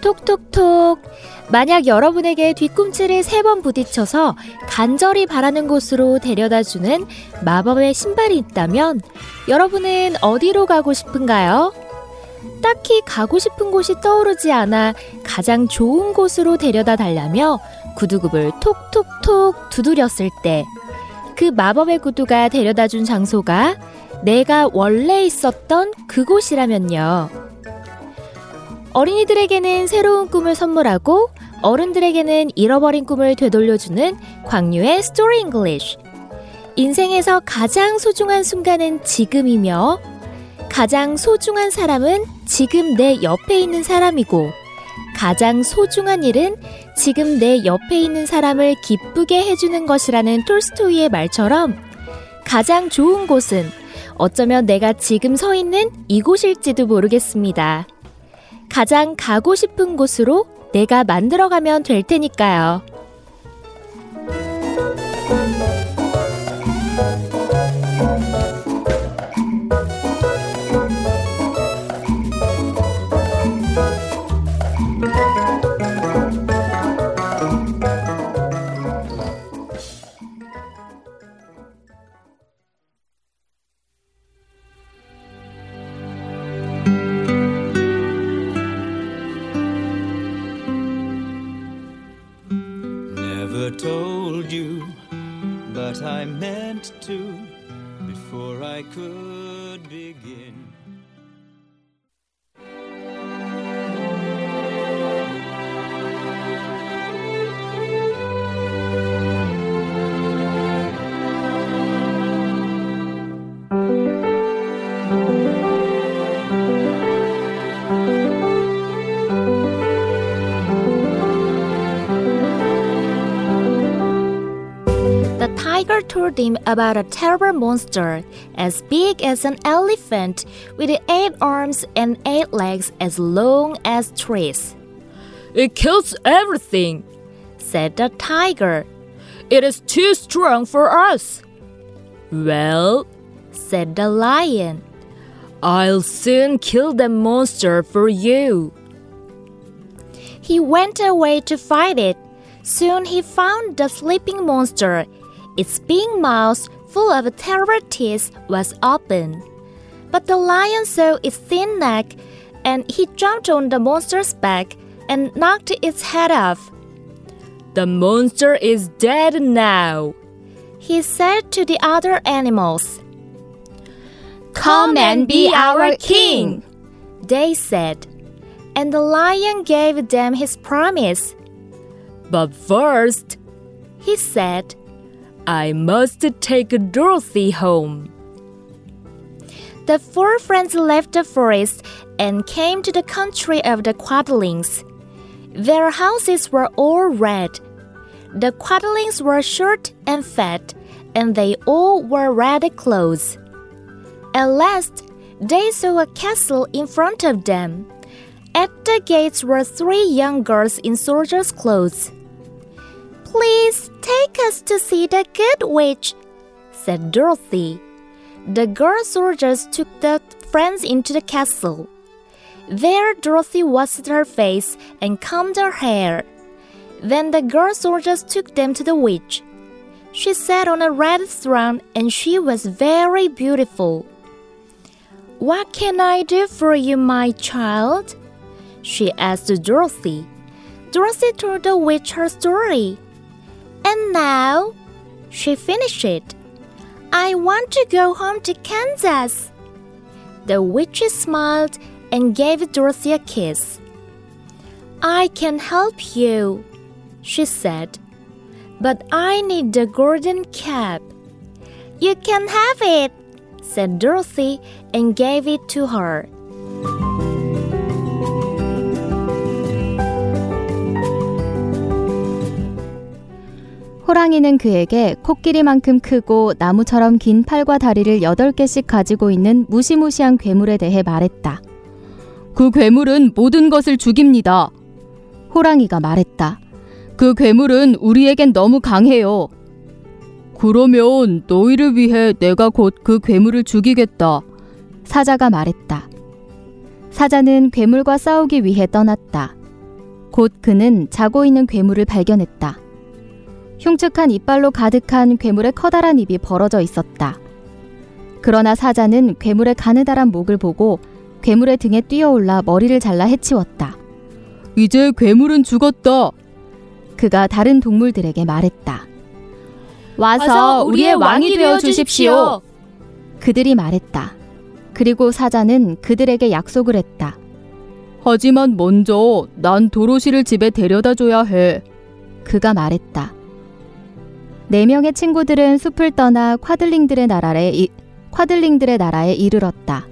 톡톡톡. 만약 여러분에게 뒤꿈치를 세 번 부딪혀서 간절히 바라는 곳으로 데려다 주는 마법의 신발이 있다면 여러분은 어디로 가고 싶은가요? 딱히 가고 싶은 곳이 떠오르지 않아 가장 좋은 곳으로 데려다 달라며 구두굽을 톡톡톡 두드렸을 때 그 마법의 구두가 데려다 준 장소가 내가 원래 있었던 그곳이라면요. 어린이들에게는 새로운 꿈을 선물하고 어른들에게는 잃어버린 꿈을 되돌려주는 곽유의 Story English. 인생에서 가장 소중한 순간은 지금이며 가장 소중한 사람은 지금 내 옆에 있는 사람이고 가장 소중한 일은 지금 내 옆에 있는 사람을 기쁘게 해주는 것이라는 톨스토이의 말처럼 가장 좋은 곳은 어쩌면 내가 지금 서 있는 이곳일지도 모르겠습니다. 가장 가고 싶은 곳으로 내가 만들어가면 될 테니까요. About a terrible monster as big as an elephant with eight arms and eight legs as long as trees. It kills everything. Said the tiger. It is too strong for us. Well, said the lion. I'll soon kill the monster for you. He went away to fight it. Soon he found the sleeping monster. Its big mouth, full of terrible teeth, was open. But the lion saw its thin neck, and he jumped on the monster's back and knocked its head off. The monster is dead now. He said to the other animals. Come and be our king. They said. And the lion gave them his promise. But first, He said, I must take Dorothy home. The four friends left the forest and came to the country of the Quadlings. Their houses were all red. The Quadlings were short and fat, and they all wore red clothes. At last, they saw a castle in front of them. At the gates were three young girls in soldiers' clothes. Please take us to see the good witch, said Dorothy. The girl soldiers took the friends into the castle. There, Dorothy washed her face and combed her hair. Then the girl soldiers took them to the witch. She sat on a red throne and she was very beautiful. What can I do for you, my child? She asked Dorothy. Dorothy told the witch her story. And now, she finished it. I want to go home to Kansas. The witch smiled and gave Dorothy a kiss. I can help you, she said, but I need the golden cap. You can have it, said Dorothy and gave it to her. 호랑이는 그에게 코끼리만큼 크고 나무처럼 긴 팔과 다리를 8개씩 가지고 있는 무시무시한 괴물에 대해 말했다. 그 괴물은 모든 것을 죽입니다. 호랑이가 말했다. 그 괴물은 우리에겐 너무 강해요. 그러면 너희를 위해 내가 곧 그 괴물을 죽이겠다. 사자가 말했다. 사자는 괴물과 싸우기 위해 떠났다. 곧 그는 자고 있는 괴물을 발견했다. 흉측한 이빨로 가득한 괴물의 커다란 입이 벌어져 있었다. 그러나 사자는 괴물의 가느다란 목을 보고 괴물의 등에 뛰어올라 머리를 잘라 해치웠다. 이제 괴물은 죽었다. 그가 다른 동물들에게 말했다. 와서 우리의 왕이 되어 주십시오. 그들이 말했다. 그리고 사자는 그들에게 약속을 했다. 하지만 먼저 난 도로시를 집에 데려다 줘야 해. 그가 말했다. 네 명의 친구들은 숲을 떠나 콰들링들의 나라에 이, 콰들링들의 나라에 이르렀다.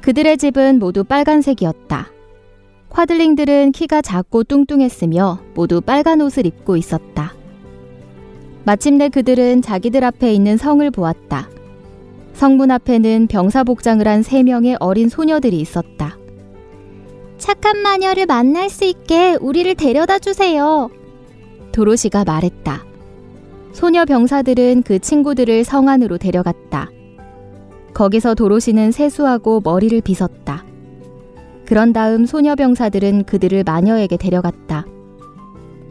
그들의 집은 모두 빨간색이었다. 콰들링들은 키가 작고 뚱뚱했으며 모두 빨간 옷을 입고 있었다. 마침내 그들은 자기들 앞에 있는 성을 보았다. 성문 앞에는 병사복장을 한 세 명의 어린 소녀들이 있었다. 착한 마녀를 만날 수 있게 우리를 데려다 주세요. 도로시가 말했다. 소녀 병사들은 그 친구들을 성 안으로 데려갔다. 거기서 도로시는 세수하고 머리를 빗었다. 그런 다음 소녀 병사들은 그들을 마녀에게 데려갔다.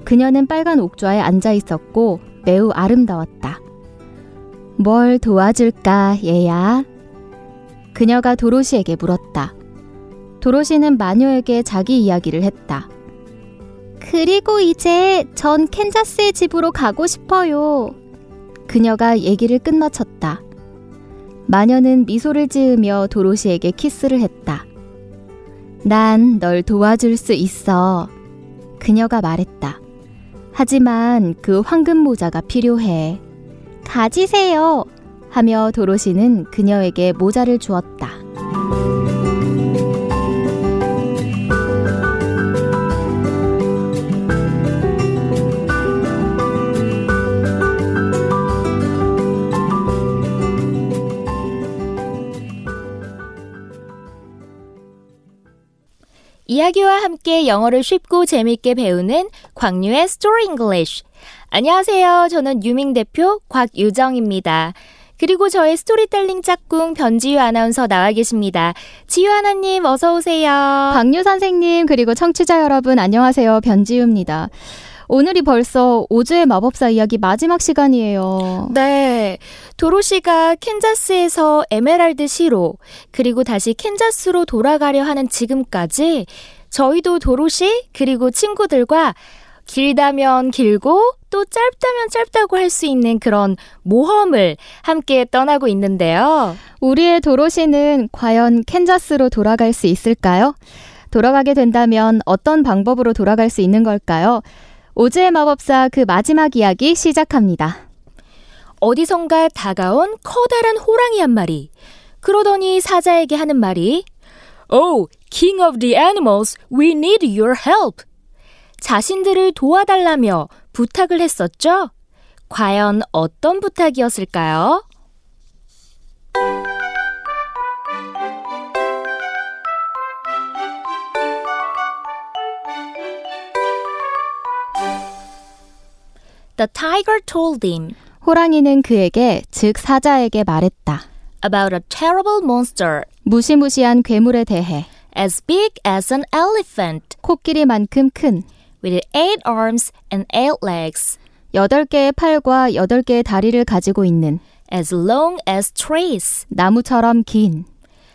그녀는 빨간 옥좌에 앉아 있었고 매우 아름다웠다. 뭘 도와줄까, 얘야? 그녀가 도로시에게 물었다. 도로시는 마녀에게 자기 이야기를 했다. 그리고 이제 전 캔자스의 집으로 가고 싶어요. 그녀가 얘기를 끝마쳤다. 마녀는 미소를 지으며 도로시에게 키스를 했다. 난 널 도와줄 수 있어. 그녀가 말했다. 하지만 그 황금 모자가 필요해. 가지세요. 하며 도로시는 그녀에게 모자를 주었다. 이야기와 함께 영어를 쉽고 재밌게 배우는 곽유의 Story English. 안녕하세요. 저는 뉴잉 대표 곽유정입니다. 그리고 저의 스토리텔링 짝꿍 변지유 아나운서 나와 계십니다. 지유 아나님 어서 오세요. 곽유 선생님 그리고 청취자 여러분 안녕하세요. 변지우입니다. 오늘이 벌써 오즈의 마법사 이야기 마지막 시간이에요. 네. 도로시가 캔자스에서 에메랄드 시로 그리고 다시 캔자스로 돌아가려 하는 지금까지 저희도 도로시 그리고 친구들과 길다면 길고 또 짧다면 짧다고 할 수 있는 그런 모험을 함께 떠나고 있는데요. 우리의 도로시는 과연 캔자스로 돌아갈 수 있을까요? 돌아가게 된다면 어떤 방법으로 돌아갈 수 있는 걸까요? 오즈의 마법사 그 마지막 이야기 시작합니다. 어디선가 다가온 커다란 호랑이 한 마리. 그러더니 사자에게 하는 말이 Oh, King of the Animals, we need your help. 자신들을 도와달라며 부탁을 했었죠? 과연 어떤 부탁이었을까요? The tiger told him 호랑이는 그에게 즉 사자에게 말했다. about a terrible monster 무시무시한 괴물에 대해 as big as an elephant 코끼리만큼 큰 with eight arms and eight legs, 여덟 개의 팔과 여덟 개의 다리를 가지고 있는 as long as trees. 나무처럼 긴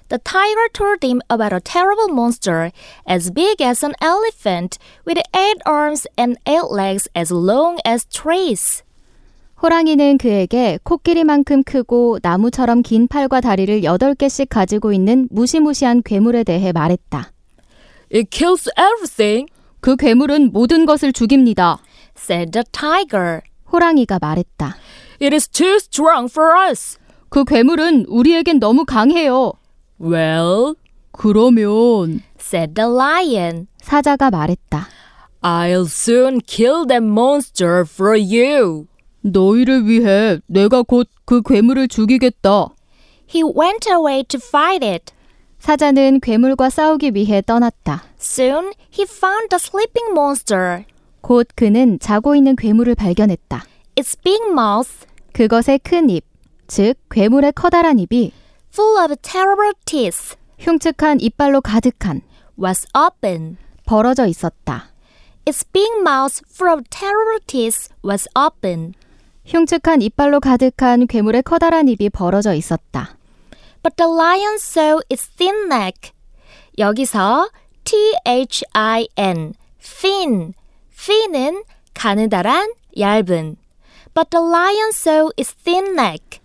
The tiger told him about a terrible monster as big as an elephant with eight arms and eight legs as long as trees. 호랑이는 그에게 코끼리만큼 크고 나무처럼 긴 팔과 다리를 여덟 개씩 가지고 있는 무시무시한 괴물에 대해 말했다. It kills everything. 그 괴물은 모든 것을 죽입니다. said the tiger. 호랑이가 말했다. It is too strong for us. 그 괴물은 우리에겐 너무 강해요. Well, 그러면 said the lion. 사자가 말했다. I'll soon kill that monster for you. 너희를 위해 내가 곧 그 괴물을 죽이겠다. He went away to fight it. 사자는 괴물과 싸우기 위해 떠났다. Soon he found the sleeping monster. 곧 그는 자고 있는 괴물을 발견했다. Its big mouth, 그것의 큰 입, 즉 괴물의 커다란 입이 full of terrible teeth, 흉측한 이빨로 가득한 was open. 벌어져 있었다. Its big mouth full of terrible teeth was open. 흉측한 이빨로 가득한 괴물의 커다란 입이 벌어져 있었다. But the lion saw its thin neck. 여기서 T-H-I-N, thin. thin은 가느다란, 얇은. But the lion saw its thin neck,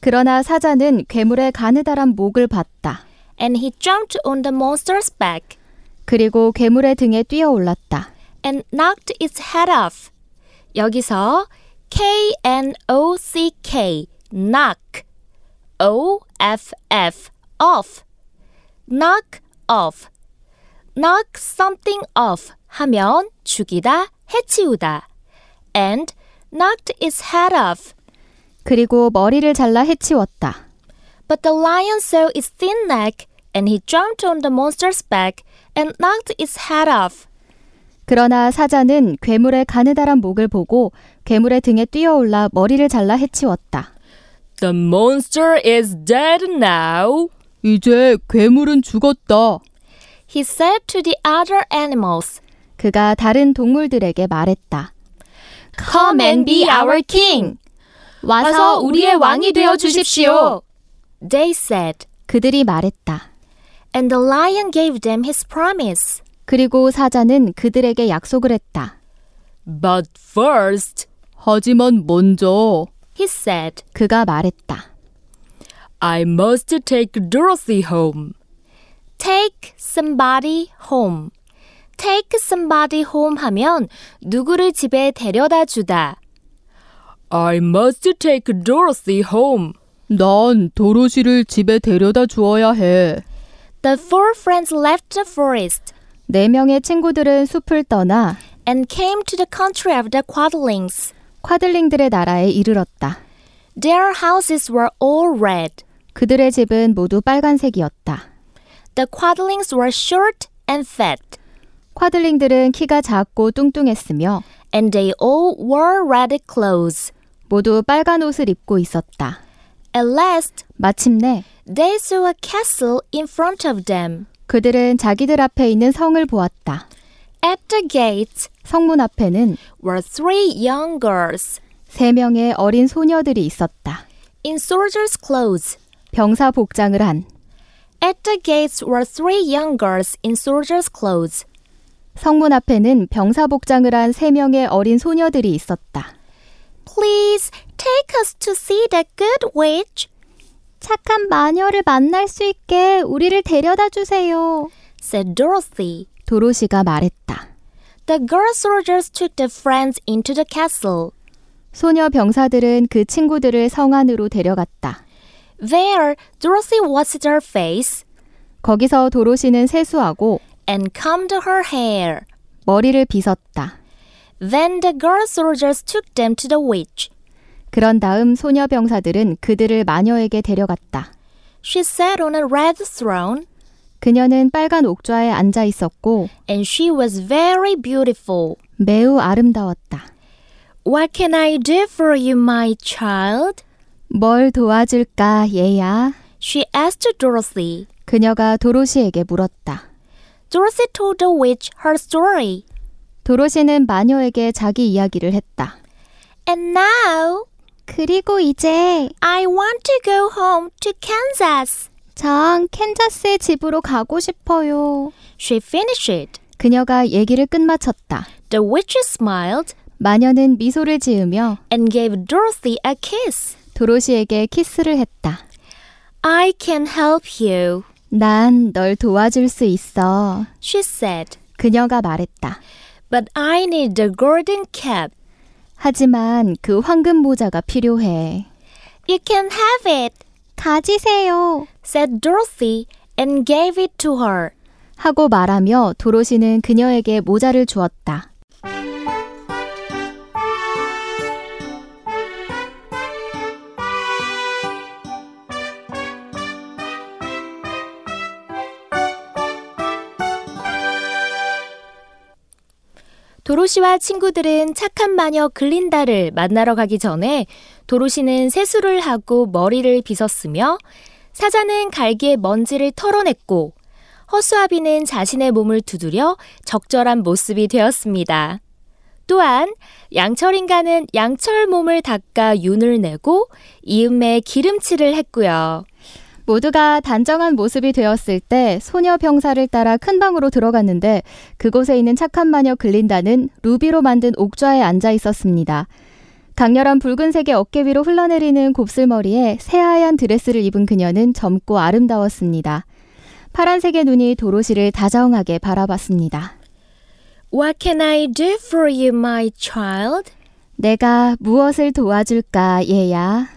그러나 사자는 괴물의 가느다란 목을 봤다. and he jumped on the monster's back 그리고 괴물의 등에 뛰어 올랐다. and knocked its head off. 여기서 K-N-O-C-K, knock. O-F-F, off. knock off. knock something off 하면 죽이다, 해치우다. and knocked its head off. 그리고 머리를 잘라 해치웠다. But the lion saw its thin neck, and he jumped on the monster's back and knocked its head off. 그러나 사자는 괴물의 가느다란 목을 보고 괴물의 등에 뛰어올라 머리를 잘라 해치웠다. The monster is dead now. 이제 괴물은 죽었다. He said to the other animals, 그가 다른 동물들에게 말했다. Come and be our king. 와서 우리의 왕이 되어 주십시오. They said, 그들이 말했다. and the lion gave them his promise. 그리고 사자는 그들에게 약속을 했다. But first, 하지만 먼저 He said, 그가 말했다. I must take Dorothy home. Take somebody home. Take somebody home 하면 누구를 집에 데려다 주다. I must take Dorothy home. 난 도로시를 집에 데려다 주어야 해. The four friends left the forest 네 명의 친구들은 숲을 떠나 and came to the country of the quadlings. 콰들링들의 나라에 이르렀다. Their houses were all red. 그들의 집은 모두 빨간색이었다. The quadlings were short and fat, 콰들링들은 키가 작고 뚱뚱했으며 and they all wore red clothes. 모두 빨간 옷을 입고 있었다. At last, 마침내 they saw a castle in front of them. 그들은 자기들 앞에 있는 성을 보았다. At the gates 성문 앞에는 were three young girls 세 명의 어린 소녀들이 있었다. in soldiers' clothes. 병사 복장을 한 At the gates were three young girls in soldiers' clothes. 성문 앞에는 병사 복장을 한 세 명의 어린 소녀들이 있었다. Please take us to see the good witch, 착한 마녀를 만날 수 있게 우리를 데려다 주세요. said Dorothy. 도로시가 말했다. The girl soldiers took the friends into the castle. 소녀 병사들은 그 친구들을 성 안으로 데려갔다. There, Dorothy washed her face 거기서 도로시는 세수하고 and combed her hair. 머리를 빗었다. Then the girl soldiers took them to the witch. 그런 다음 소녀 병사들은 그들을 마녀에게 데려갔다. She sat on a red throne, 그녀는 빨간 옥좌에 앉아 있었고 and she was very beautiful. 매우 아름다웠다. What can I do for you, my child? 뭘 도와줄까, 얘야? She asked Dorothy. 그녀가 도로시에게 물었다. Dorothy told the witch her story. 도로시는 마녀에게 자기 이야기를 했다. And now, 그리고 이제 I want to go home to Kansas. 전 캔자스의 집으로 가고 싶어요. She finished. 그녀가 얘기를 끝마쳤다. The witch smiled 마녀는 미소를 지으며 and gave Dorothy a kiss. 도로시에게 키스를 했다. I can help you, 난 널 도와줄 수 있어. she said. 그녀가 말했다. But I need the golden cap. 하지만 그 황금 모자가 필요해. You can have it, 가지세요. said Dorothy and gave it to her. 하고 말하며 도로시는 그녀에게 모자를 주었다. 도로시와 친구들은 착한 마녀 글린다를 만나러 가기 전에 도로시는 세수를 하고 머리를 빗었으며 사자는 갈기에 먼지를 털어냈고 허수아비는 자신의 몸을 두드려 적절한 모습이 되었습니다. 또한 양철 인간은 양철 몸을 닦아 윤을 내고 이음에 기름칠을 했고요. 모두가 단정한 모습이 되었을 때 소녀 병사를 따라 큰 방으로 들어갔는데 그곳에 있는 착한 마녀 글린다는 루비로 만든 옥좌에 앉아 있었습니다. 강렬한 붉은색의 어깨 위로 흘러내리는 곱슬머리에 새하얀 드레스를 입은 그녀는 젊고 아름다웠습니다. 파란색의 눈이 도로시를 다정하게 바라봤습니다. What can I do for you, my child? 내가 무엇을 도와줄까, 얘야?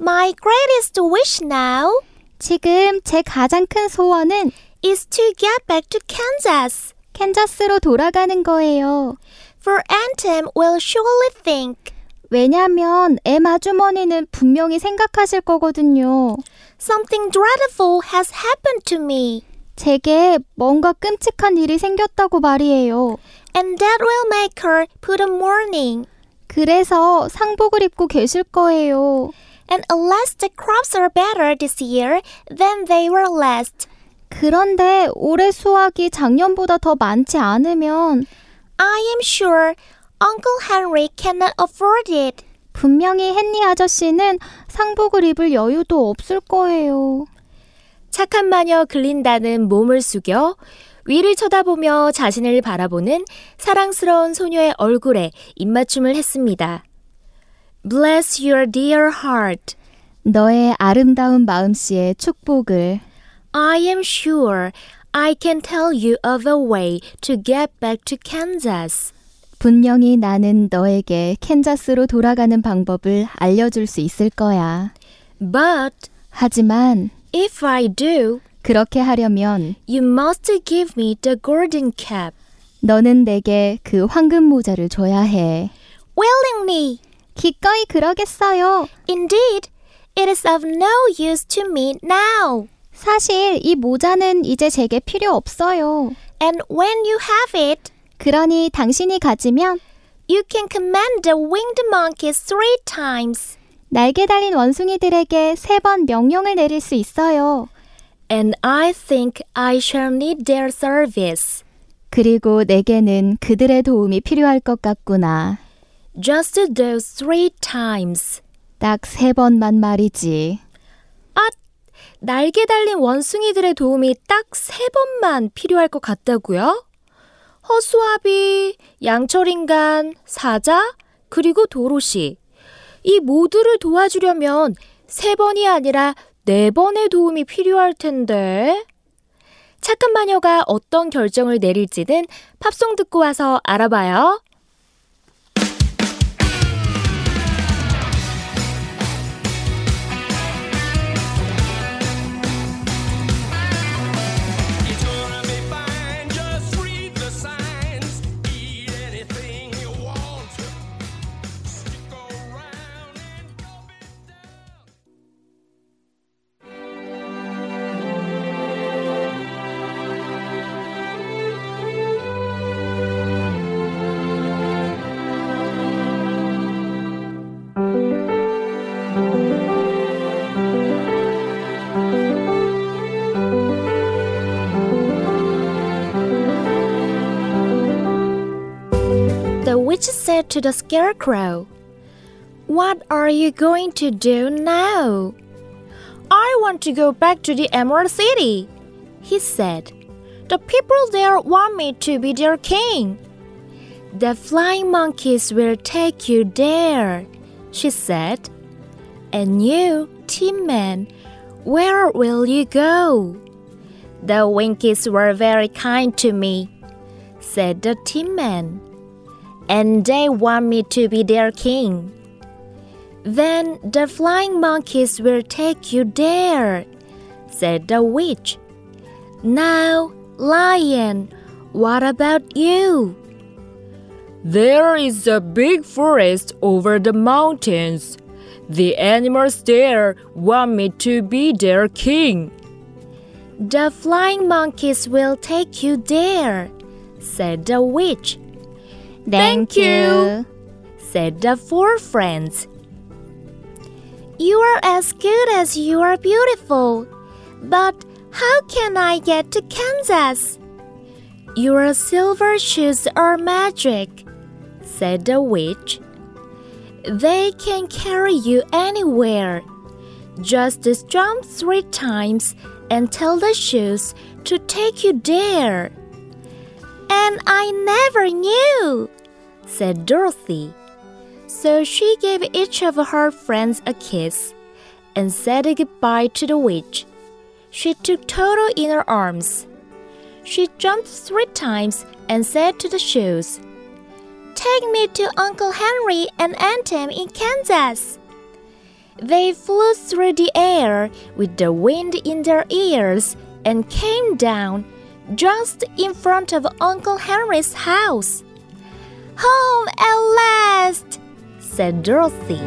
My greatest wish now 지금 제 가장 큰 소원은 is to get back to Kansas. 캔자스로 돌아가는 거예요. For Aunt Em will surely think 왜냐면 엠 아주머니는 분명히 생각하실 거거든요. something dreadful has happened to me, 제게 뭔가 끔찍한 일이 생겼다고 말이에요. and that will make her put on mourning. 그래서 상복을 입고 계실 거예요. And unless the crops are better this year than they were last, 그런데 올해 수확이 작년보다 더 많지 않으면 I am sure Uncle Henry cannot afford it. 분명히 헨리 아저씨는 상복을 입을 여유도 없을 거예요. 착한 마녀 글린다는 몸을 숙여 위를 쳐다보며 자신을 바라보는 사랑스러운 소녀의 얼굴에 입맞춤을 했습니다. Bless your dear heart. 너의 아름다운 마음씨의 축복을 I am sure I can tell you of a way to get back to Kansas. 분명히 나는 너에게 캔자스로 돌아가는 방법을 알려줄 수 있을 거야. But 하지만 if I do, 그렇게 하려면 you must give me the golden cap. 너는 내게 그 황금 모자를 줘야 해. Willingly. 기꺼이 그러겠어요. Indeed, it is of no use to me now. 사실 이 모자는 이제 제게 필요 없어요. And when you have it, 그러니 당신이 가지면 you can command the winged monkeys three times. 날개 달린 원숭이들에게 세 번 명령을 내릴 수 있어요. And I think I shall need their service. 그리고 내게는 그들의 도움이 필요할 것 같구나. Just those three times. 딱 세 번만 말이지. 아, 날개 달린 원숭이들의 도움이 딱 세 번만 필요할 것 같다고요? 허수아비, 양철인간, 사자, 그리고 도로시. 이 모두를 도와주려면 세 번이 아니라 네 번의 도움이 필요할 텐데. 착한 마녀가 어떤 결정을 내릴지는 팝송 듣고 와서 알아봐요. Witch said to the scarecrow, What are you going to do now? I want to go back to the Emerald City, he said. The people there want me to be their king. The flying monkeys will take you there, she said. And you, Tin Man, where will you go? The Winkies were very kind to me, said the Tin Man and they want me to be their king. Then the flying monkeys will take you there, said the witch. Now, lion, what about you? There is a big forest over the mountains. The animals there want me to be their king. The flying monkeys will take you there, said the witch. Thank you, said the four friends. You are as good as you are beautiful, but how can I get to Kansas? Your silver shoes are magic, said the witch. They can carry you anywhere. Just jump three times and tell the shoes to take you there. And I never knew, said Dorothy. So she gave each of her friends a kiss and said goodbye to the witch. She took Toto in her arms. She jumped three times and said to the shoes, Take me to Uncle Henry and Aunt Em in Kansas. They flew through the air with the wind in their ears and came down just in front of Uncle Henry's house. Home at last, said Dorothy.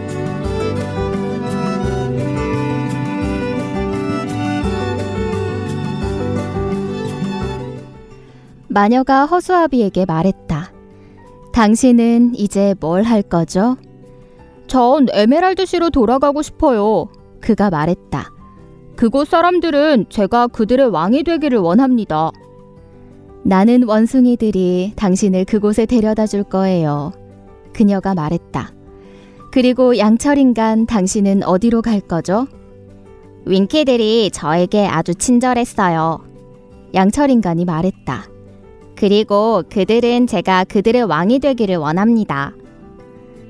마녀가 허수아비에게 말했다. 당신은 이제 뭘 할 거죠? 전 에메랄드시로 돌아가고 싶어요. 그가 말했다. 그곳 사람들은 제가 그들의 왕이 되기를 원합니다. 나는 원숭이들이 당신을 그곳에 데려다 줄 거예요. 그녀가 말했다. 그리고 양철인간 당신은 어디로 갈 거죠? 윙키들이 저에게 아주 친절했어요. 양철인간이 말했다. 그리고 그들은 제가 그들의 왕이 되기를 원합니다.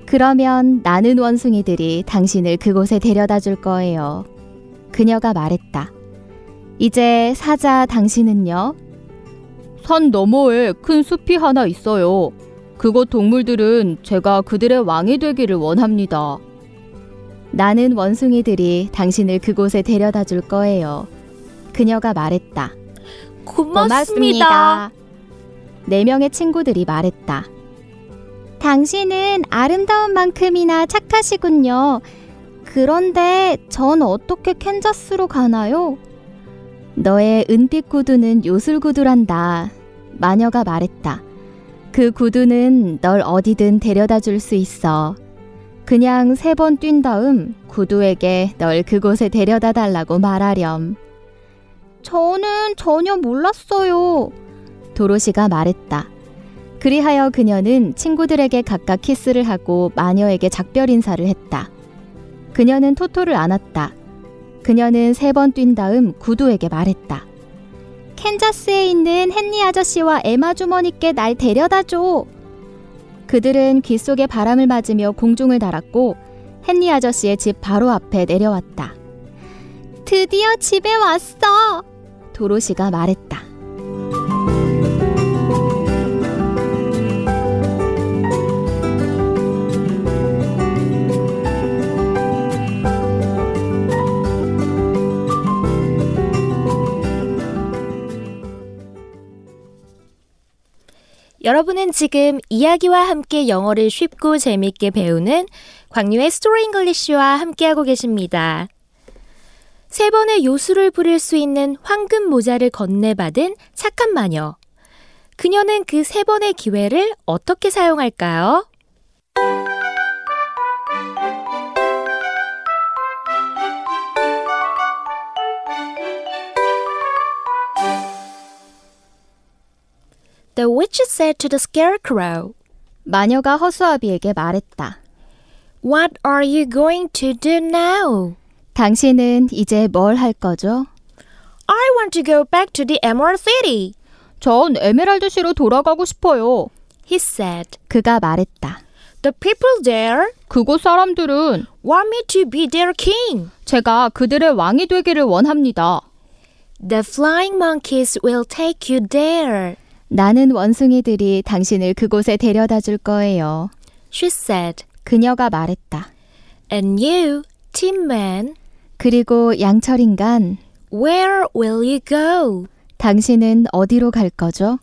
그러면 나는 원숭이들이 당신을 그곳에 데려다 줄 거예요. 그녀가 말했다. 이제 사자 당신은요? 산 너머에 큰 숲이 하나 있어요. 그곳 동물들은 제가 그들의 왕이 되기를 원합니다. 나는 원숭이들이 당신을 그곳에 데려다 줄 거예요. 그녀가 말했다. 고맙습니다. 네 명의 친구들이 말했다. 당신은 아름다운 만큼이나 착하시군요. 그런데 전 어떻게 캔자스로 가나요? 너의 은빛 구두는 요술 구두란다. 마녀가 말했다. 그 구두는 널 어디든 데려다 줄 수 있어. 그냥 세 번 뛴 다음 구두에게 널 그곳에 데려다 달라고 말하렴. 저는 전혀 몰랐어요. 도로시가 말했다. 그리하여 그녀는 친구들에게 각각 키스를 하고 마녀에게 작별 인사를 했다. 그녀는 토토를 안았다. 그녀는 세 번 뛴 다음 구두에게 말했다. 캔자스에 있는 헨리 아저씨와 에마 주머니께 날 데려다 줘. 그들은 귀 속에 바람을 맞으며 공중을 달았고 헨리 아저씨의 집 바로 앞에 내려왔다. 드디어 집에 왔어. 도로시가 말했다. 여러분은 지금 이야기와 함께 영어를 쉽고 재밌게 배우는 곽유의 Story English와 함께하고 계십니다. 세 번의 요술을 부릴 수 있는 황금 모자를 건네받은 착한 마녀. 그녀는 그 세 번의 기회를 어떻게 사용할까요? The witch said to the scarecrow, 마녀가 허수아비에게 말했다. What are you going to do now? 당신은 이제 뭘 할 거죠? I want to go back to the Emerald City, 전 에메랄드시로 돌아가고 싶어요. he said. 그가 말했다. The people there 그곳 사람들은 want me to be their king. 제가 그들의 왕이 되기를 원합니다. The flying monkeys will take you there, 나는 원숭이들이 당신을 그곳에 데려다 줄 거예요. she said. 그녀가 말했다. And you, Tin Man, 그리고 양철인간, where will you go? 당신은 어디로 갈 거죠?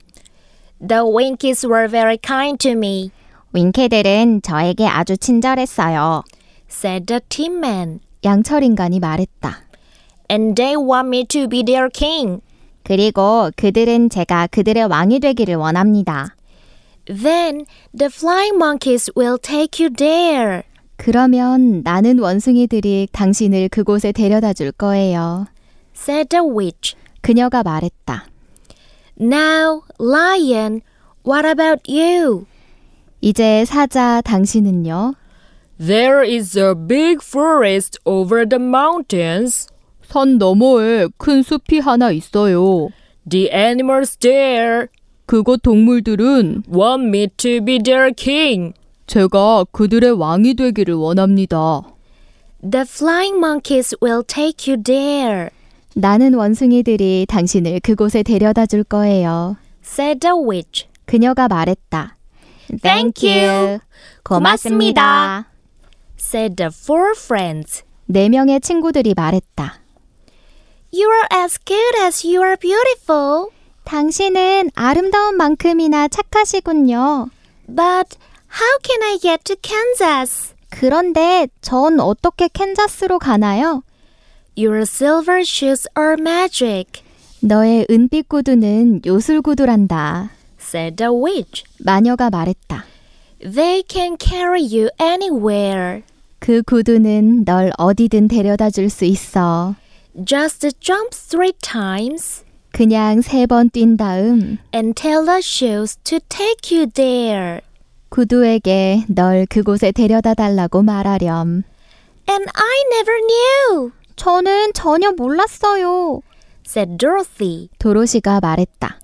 The Winkies were very kind to me, 윙케들은 저에게 아주 친절했어요. said the Tin Man. 양철인간이 말했다. And they want me to be their king. 그리고 그들은 제가 그들의 왕이 되기를 원합니다. Then the flying monkeys will take you there, 그러면 나는 원숭이들이 당신을 그곳에 데려다 줄 거예요. said the witch. 그녀가 말했다. Now, lion, what about you? 이제 사자 당신은요? There is a big forest over the mountains. 산 너머에 큰 숲이 하나 있어요. The animals there 그곳 동물들은 want me to be their king. 제가 그들의 왕이 되기를 원합니다. The flying monkeys will take you there, 나는 원숭이들이 당신을 그곳에 데려다 줄 거예요. said the witch. 그녀가 말했다. Thank you. 고맙습니다. Said the four friends. 네 명의 친구들이 말했다. You are as good as you are beautiful. 당신은 아름다운 만큼이나 착하시군요. But how can I get to Kansas? 그런데 전 어떻게 캔자스로 가나요? Your silver shoes are magic, 너의 은빛 구두는 요술 구두란다. said the witch. 마녀가 말했다. They can carry you anywhere. 그 구두는 널 어디든 데려다 줄 수 있어. Just jump three times 그냥 세 번 뛴 다음 and tell the shoes to take you there. 구두에게 널 그곳에 데려다 달라고 말하렴. And I never knew, 저는 전혀 몰랐어요. said Dorothy. 도로시가 말했다.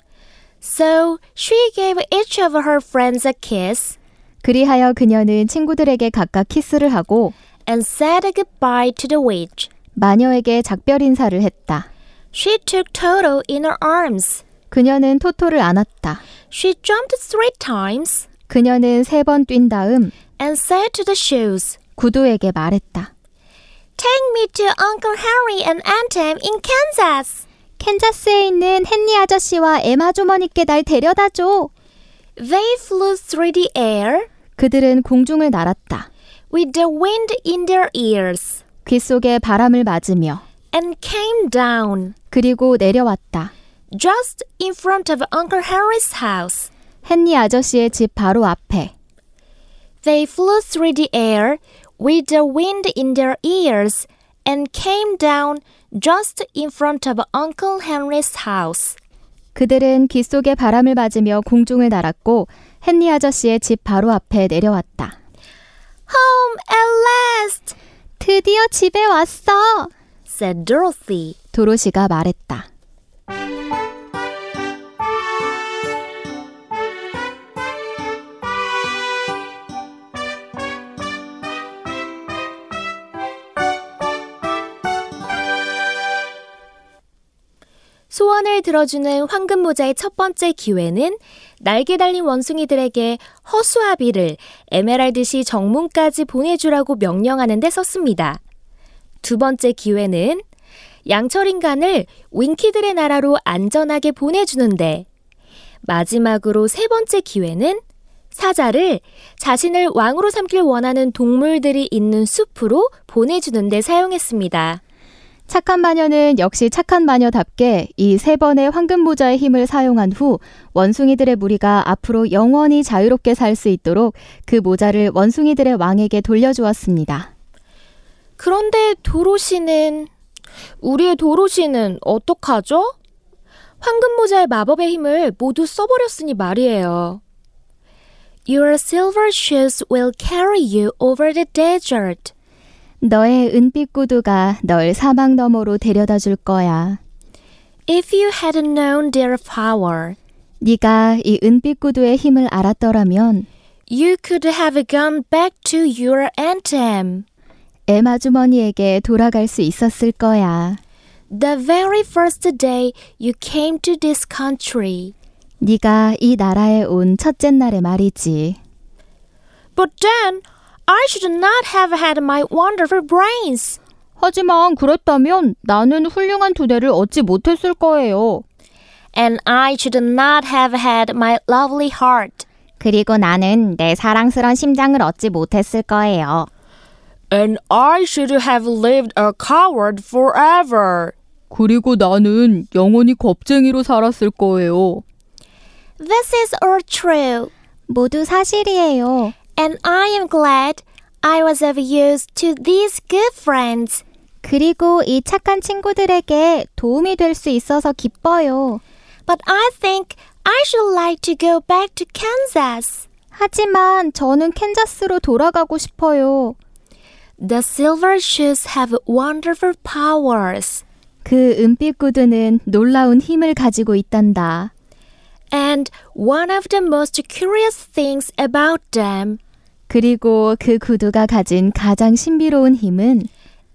So she gave each of her friends a kiss 그리하여 그녀는 친구들에게 각각 키스를 하고 and said goodbye to the witch. 마녀에게 작별 인사를 했다. She took Toto in her arms. 그녀는 토토를 안았다. She jumped three times 그녀는 세 번 뛴 다음 and said to the shoes, 구두에게 말했다. Take me to Uncle Harry and Aunt Em in Kansas. 캔자스에 있는 헨리 아저씨와 에마 주머니께 날 데려다 줘. They flew through the air 그들은 공중을 날았다. with the wind in their ears 귀 속에 바람을 맞으며 and came down 그리고 내려왔다. just in front of Uncle Harry's house. 헨리 아저씨의 집 바로 앞에. They flew through the air with the wind in their ears and came down just in front of Uncle Henry's house. 그들은 귀 속에 바람을 맞으며 공중을 날았고 헨리 아저씨의 집 바로 앞에 내려왔다. Home at last, 드디어 집에 왔어. said Dorothy. 도로시가 말했다. 들어주는 황금 모자의 첫 번째 기회는 날개 달린 원숭이들에게 허수아비를 에메랄드시 정문까지 보내주라고 명령하는 데 썼습니다. 두 번째 기회는 양철 인간을 윙키들의 나라로 안전하게 보내주는데 마지막으로 세 번째 기회는 사자를 자신을 왕으로 삼길 원하는 동물들이 있는 숲으로 보내주는 데 사용했습니다. 착한 마녀는 역시 착한 마녀답게 이 세 번의 황금 모자의 힘을 사용한 후 원숭이들의 무리가 앞으로 영원히 자유롭게 살 수 있도록 그 모자를 원숭이들의 왕에게 돌려주었습니다. 그런데 도로시는 우리의 도로시는 어떡하죠? 황금 모자의 마법의 힘을 모두 써버렸으니 말이에요. Your silver shoes will carry you over the desert. 너의 은빛 구두가 널 사막 너머로 데려다 줄 거야. If you had known their power, 네가 이 은빛 구두의 힘을 알았더라면 you could have gone back to your anthem. 에마 주머니에게 돌아갈 수 있었을 거야. The very first day you came to this country. 네가 이 나라에 온 첫째 날에 말이지. But then I should not have had my wonderful brains. 하지만 그랬다면 나는 훌륭한 두뇌를 얻지 못했을 거예요. And I should not have had my lovely heart. 그리고 나는 내 사랑스런 심장을 얻지 못했을 거예요. And I should have lived a coward forever. 그리고 나는 영원히 겁쟁이로 살았을 거예요. This is all true. 모두 사실이에요. And I am glad I was of use to these good friends. 그리고 이 착한 친구들에게 도움이 될 수 있어서 기뻐요. But I think I should like to go back to Kansas. 하지만 저는 캔자스로 돌아가고 싶어요. The silver shoes have wonderful powers. 그 은빛 구두는 놀라운 힘을 가지고 있단다. And one of the most curious things about them 그리고 그 구두가 가진 가장 신비로운 힘은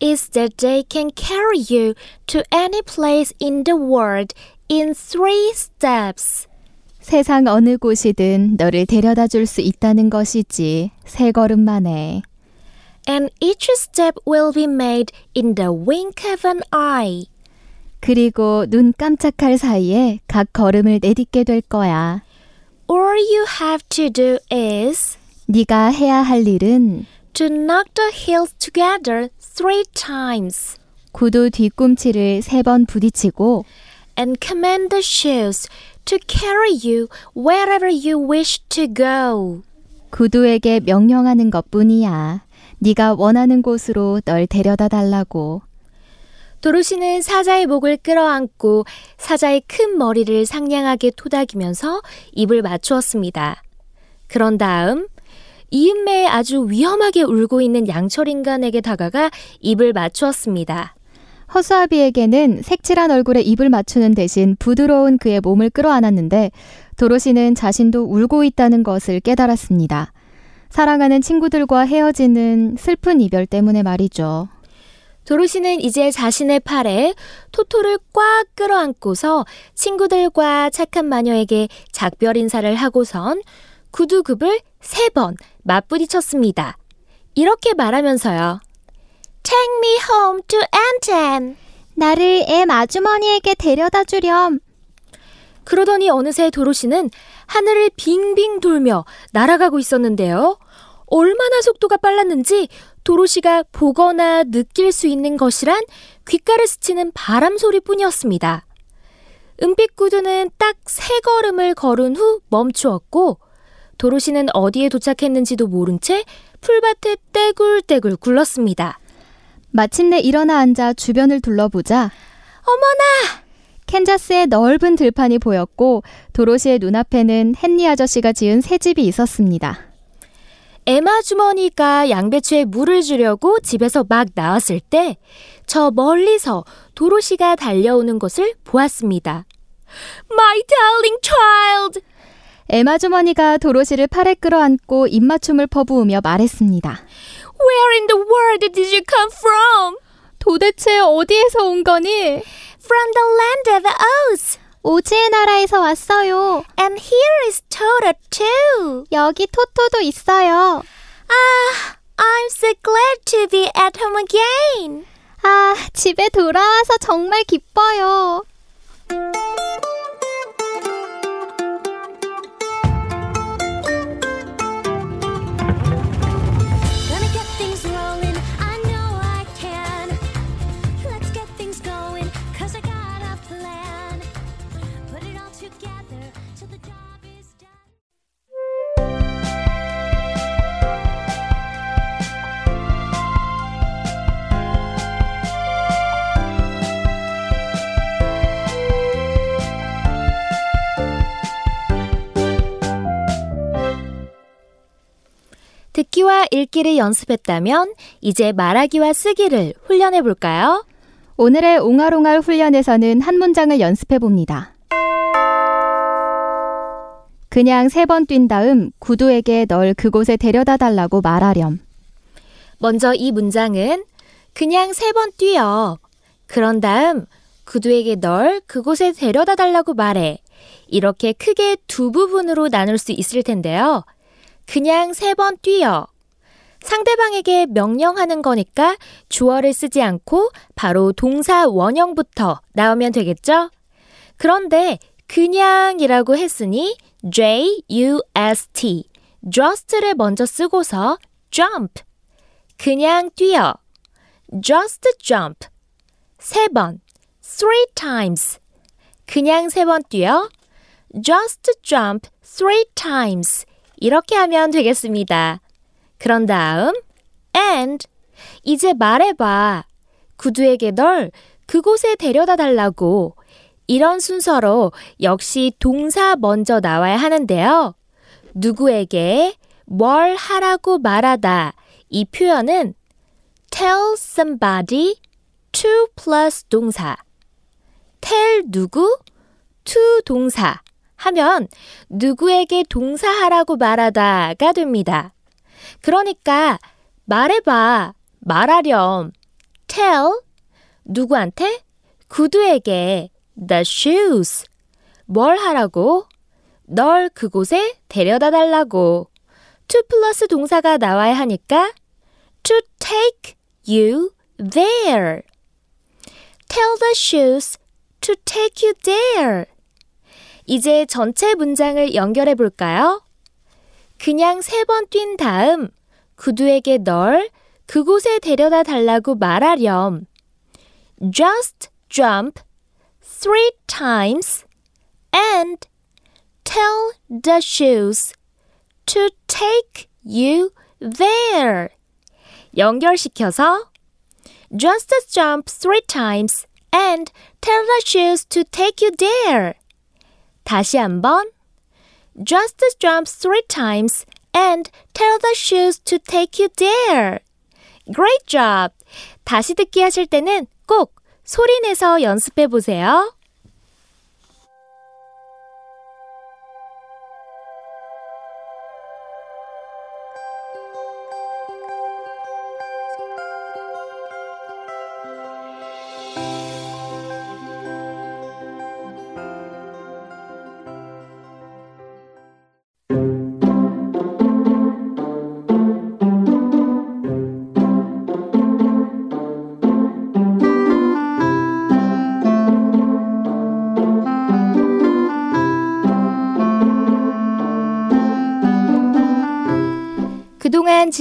is that they can carry you to any place in the world in three steps. 세상 어느 곳이든 너를 데려다 줄 수 있다는 것이지. 세 걸음 만에. And each step will be made in the wink of an eye. 그리고 눈 깜짝할 사이에 각 걸음을 내딛게 될 거야. All you have to do is 네가 해야 할 일은 to knock the heels together three times 구두 뒤꿈치를 세 번 부딪히고 and command the shoes to carry you wherever you wish to go. 구두에게 명령하는 것뿐이야. 네가 원하는 곳으로 널 데려다 달라고. 도로시는 사자의 목을 끌어안고 사자의 큰 머리를 상냥하게 토닥이면서 입을 맞추었습니다. 그런 다음 이음매에 아주 위험하게 울고 있는 양철 인간에게 다가가 입을 맞추었습니다. 허수아비에게는 색칠한 얼굴에 입을 맞추는 대신 부드러운 그의 몸을 끌어안았는데 도로시는 자신도 울고 있다는 것을 깨달았습니다. 사랑하는 친구들과 헤어지는 슬픈 이별 때문에 말이죠. 도로시는 이제 자신의 팔에 토토를 꽉 끌어안고서 친구들과 착한 마녀에게 작별 인사를 하고선 구두굽을 세 번 맞부딪혔습니다. 이렇게 말하면서요. Take me home to Anton. 나를 엠 아주머니에게 데려다 주렴. 그러더니 어느새 도로시는 하늘을 빙빙 돌며 날아가고 있었는데요. 얼마나 속도가 빨랐는지 도로시가 보거나 느낄 수 있는 것이란 귓가를 스치는 바람 소리뿐이었습니다. 은빛 구두는 딱 세 걸음을 걸은 후 멈추었고 도로시는 어디에 도착했는지도 모른 채 풀밭에 떼굴떼굴 굴렀습니다. 마침내 일어나 앉아 주변을 둘러보자 어머나! 캔자스의 넓은 들판이 보였고 도로시의 눈앞에는 헨리 아저씨가 지은 새 집이 있었습니다. 에마 주머니가 양배추에 물을 주려고 집에서 막 나왔을 때 저 멀리서 도로시가 달려오는 것을 보았습니다. My darling child! 에마 주머니가 도로시를 팔에 끌어안고 입맞춤을 퍼부으며 말했습니다. Where in the world did you come from? 도대체 어디에서 온 거니? From the land of Oz. 오즈의 나라에서 왔어요. And here is Toto too. 여기 토토도 있어요. Ah, I'm so glad to be at home again. 아, 집에 돌아와서 정말 기뻐요. 듣기와 읽기를 연습했다면 이제 말하기와 쓰기를 훈련해 볼까요? 오늘의 옹알옹알 훈련에서는 한 문장을 연습해 봅니다. 그냥 세 번 뛴 다음 구두에게 널 그곳에 데려다 달라고 말하렴. 먼저 이 문장은 그냥 세 번 뛰어. 그런 다음 구두에게 널 그곳에 데려다 달라고 말해. 이렇게 크게 두 부분으로 나눌 수 있을 텐데요. 그냥 세 번 뛰어. 상대방에게 명령하는 거니까 주어를 쓰지 않고 바로 동사 원형부터 나오면 되겠죠? 그런데 그냥이라고 했으니 J-U-S-T, just를 먼저 쓰고서 jump, 그냥 뛰어. just jump. 세 번. three times. 그냥 세 번 뛰어. just jump three times. 이렇게 하면 되겠습니다. 그런 다음 and 이제 말해봐. 구두에게 널 그곳에 데려다 달라고. 이런 순서로 역시 동사 먼저 나와야 하는데요. 누구에게 뭘 하라고 말하다. 이 표현은 tell somebody to plus 동사. tell 누구 to 동사 하면 누구에게 동사하라고 말하다가 됩니다. 그러니까 말해봐, 말하렴. tell 누구한테? 구두에게 the shoes 뭘 하라고? 널 그곳에 데려다 달라고. to 플러스 동사가 나와야 하니까 to take you there. Tell the shoes to take you there. 이제 전체 문장을 연결해 볼까요? 그냥 세 번 뛴 다음 구두에게 널 그곳에 데려다 달라고 말하렴. Just jump three times and tell the shoes to take you there. 연결시켜서 Just jump three times and tell the shoes to take you there. 다시 한번. Just jump three times and tell the shoes to take you there. Great job! 다시 듣기 하실 때는 꼭 소리 내서 연습해 보세요.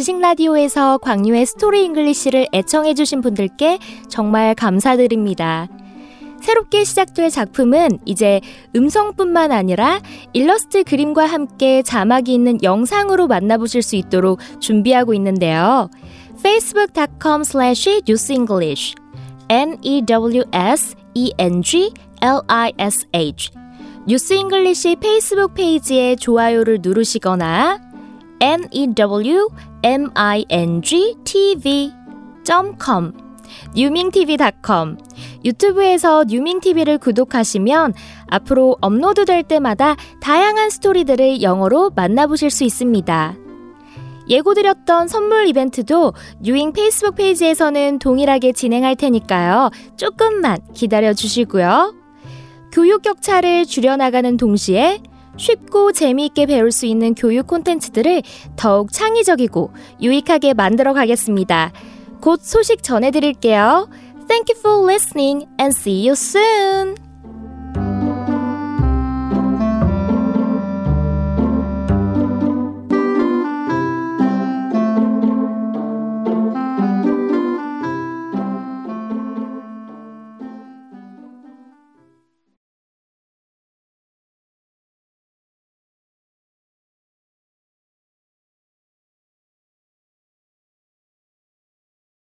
그동안 지식라디오에서 곽유의 Story English를 애청해주신 분들께 정말 감사드립니다. 새롭게 시작될 작품은 이제 음성뿐만 아니라 일러스트 그림과 함께 자막이 있는 영상으로 만나보실 수 있도록 준비하고 있는데요. facebook.com slash newsenglish n-e-w-s-e-n-g-l-i-s-h News English 페이스북 페이지에 좋아요를 누르시거나 newingtv.com newingtv.com 유튜브에서 뉴잉TV를 구독하시면 앞으로 업로드 될 때마다 다양한 스토리들을 영어로 만나보실 수 있습니다. 예고드렸던 선물 이벤트도 뉴잉 페이스북 페이지에서는 동일하게 진행할 테니까요. 조금만 기다려 주시고요. 교육 격차를 줄여나가는 동시에 쉽고 재미있게 배울 수 있는 교육 콘텐츠들을 더욱 창의적이고 유익하게 만들어 가겠습니다. 곧 소식 전해드릴게요. Thank you for listening and see you soon!